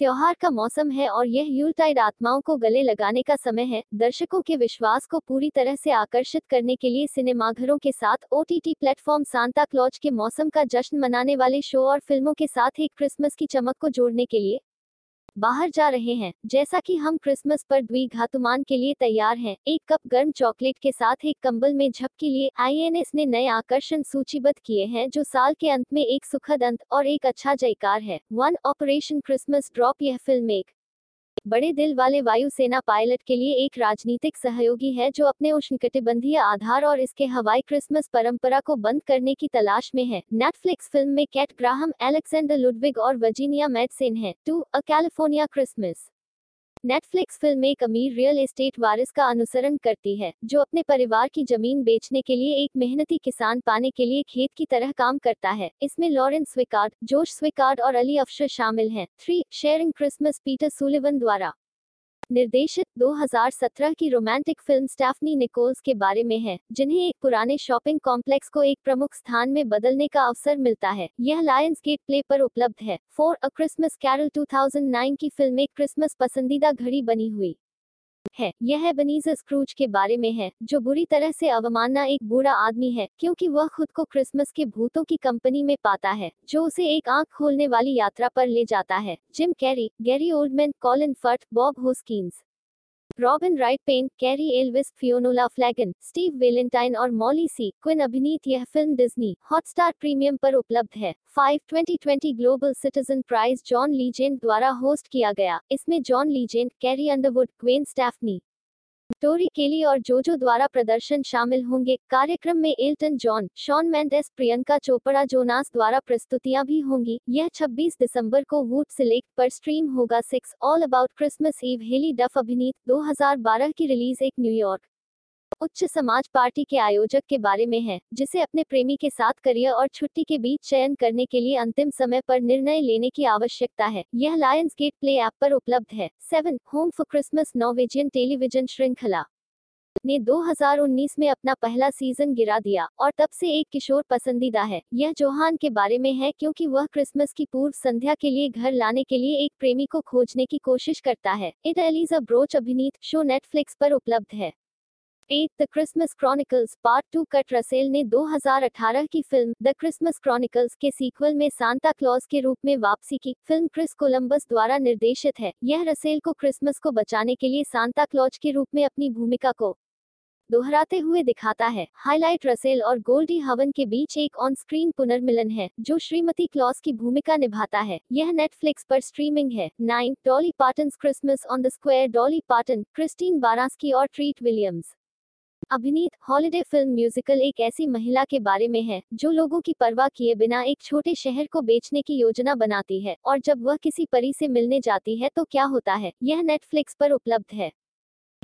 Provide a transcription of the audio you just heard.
त्योहार का मौसम है और यह यूलटाइड आत्माओं को गले लगाने का समय है। दर्शकों के विश्वास को पूरी तरह से आकर्षित करने के लिए सिनेमाघरों के साथ O T T platform Santa Claus के मौसम का जश्न मनाने वाले शो और फ़िल्मों के साथ एक क्रिसमस की चमक को जोड़ने के लिए बाहर जा रहे हैं। जैसा कि हम क्रिसमस पर द्विघातुमान के लिए तैयार हैं, एक कप गर्म चॉकलेट के साथ एक कंबल में झप लिए आईएनएस ने नए आकर्षण सूचीबद्ध किए हैं, जो साल के अंत में एक सुखद अंत और एक अच्छा जयकार है। वन ऑपरेशन क्रिसमस ड्रॉप यह फ़िल्म एक बड़े दिल वाले वायुसेना पायलट के लिए एक राजनीतिक सहयोगी है जो अपने उष्णकटिबंधीय आधार और इसके हवाई क्रिसमस परंपरा को बंद करने की तलाश में है। नेटफ्लिक्स फ़िल्म में कैट ग्राहम एलेक्सेंडर लुडविग और वर्जीनिया मेडसेन है। Two, a California Christmas. Netflix film एक अमीर रियल एस्टेट वारिस का अनुसरण करती है, जो अपने परिवार की ज़मीन बेचने के लिए एक मेहनती किसान पाने के लिए खेत की तरह काम करता है। इसमें लॉरेंस स्विकार्ड, जोश स्विकार्ड और अली अफशर शामिल हैं। Three sharing Christmas Peter Sullivan द्वारा। निर्देशित 2017 की रोमांटिक फ़िल्म स्टैफनी निकोल्स के बारे में है, जिन्हें एक पुराने शॉपिंग कॉम्प्लेक्स को एक प्रमुख स्थान में बदलने का अवसर मिलता है। यह लायंस गेट प्ले पर उपलब्ध है। फॉर अ क्रिसमस कैरल 2009 की फ़िल्म एक क्रिसमस पसंदीदा घड़ी बनी हुई। है। यह बनीज स्क्रूज के बारे में है, जो बुरी तरह से अवमानना एक बूढ़ा आदमी है, क्योंकि वह खुद को क्रिसमस के भूतों की कंपनी में पाता है, जो उसे एक आँख खोलने वाली यात्रा पर ले जाता है। Jim Carrey, Gary Oldman, Colin Firth Bob Hoskins Robin Wright Penn Cary Elwes Fionnula Flanagan Steve Valentine और मॉली सी क्विन अभिनीत यह फ़िल्म डिज्नी हॉटस्टार प्रीमियम पर उपलब्ध है। Five 2020 global citizen prize John Legend द्वारा होस्ट किया गया। इसमें John Legend Carrie Underwood Gwen Stefani Tori Kelly और जोजो द्वारा प्रदर्शन शामिल होंगे। कार्यक्रम में Elton John, Shawn Mendes, Priyanka Chopra, Jonas द्वारा प्रस्तुतियाँ भी होंगी। यह 26 दिसंबर को वूट सिलेक्ट पर स्ट्रीम होगा। Six, all about Christmas Eve, Haley Duff अभिनीत 2012 की रिलीज़ एक न्यूयॉर्क। उच्च समाज पार्टी के आयोजक के बारे में है, जिसे अपने प्रेमी के साथ करियर और छुट्टी के बीच चयन करने के लिए अंतिम समय पर निर्णय लेने की आवश्यकता है। यह लायंस गेट प्ले ऐप पर उपलब्ध है। Seven home for Christmas Norwegian television श्रृंखला ने 2019 में अपना पहला सीज़न गिरा दिया और तब से एक किशोर पसंदीदा है। यह जोहान के बारे में है क्योंकि वह क्रिसमस की पूर्व संध्या के लिए घर लाने के लिए एक प्रेमी को खोजने की कोशिश करता है। इट एलिजा ब्रोच अभिनीत शो नेटफ्लिक्स पर उपलब्ध है। Eight the Christmas Chronicles part two Kurt Russell ने 2018 की फ़िल्म द क्रिसमस क्रॉनिकल्स के सीक्वल में सांता क्लॉज के रूप में वापसी की फ़िल्म क्रिस कोलंबस द्वारा निर्देशित है। यह रसेल को क्रिसमस को बचाने के लिए सांता क्लॉज के रूप में अपनी भूमिका को दोहराते हुए दिखाता है। हाईलाइट रसेल और गोल्डी हवन के बीच एक ऑन स्क्रीन पुनर्मिलन है, जो श्रीमती क्लॉस की भूमिका निभाता है। यह नेटफ्लिक्स पर स्ट्रीमिंग है। Nine Dolly Parton Christmas on the Square Dolly Parton Christine Baranski और ट्रीट विलियम्स। अभिनीत हॉलिडे फ़िल्म म्यूजिकल एक ऐसी महिला के बारे में है, जो लोगों की परवाह किए बिना एक छोटे शहर को बेचने की योजना बनाती है, और जब वह किसी परी से मिलने जाती है तो क्या होता है, यह नेटफ्लिक्स पर उपलब्ध है।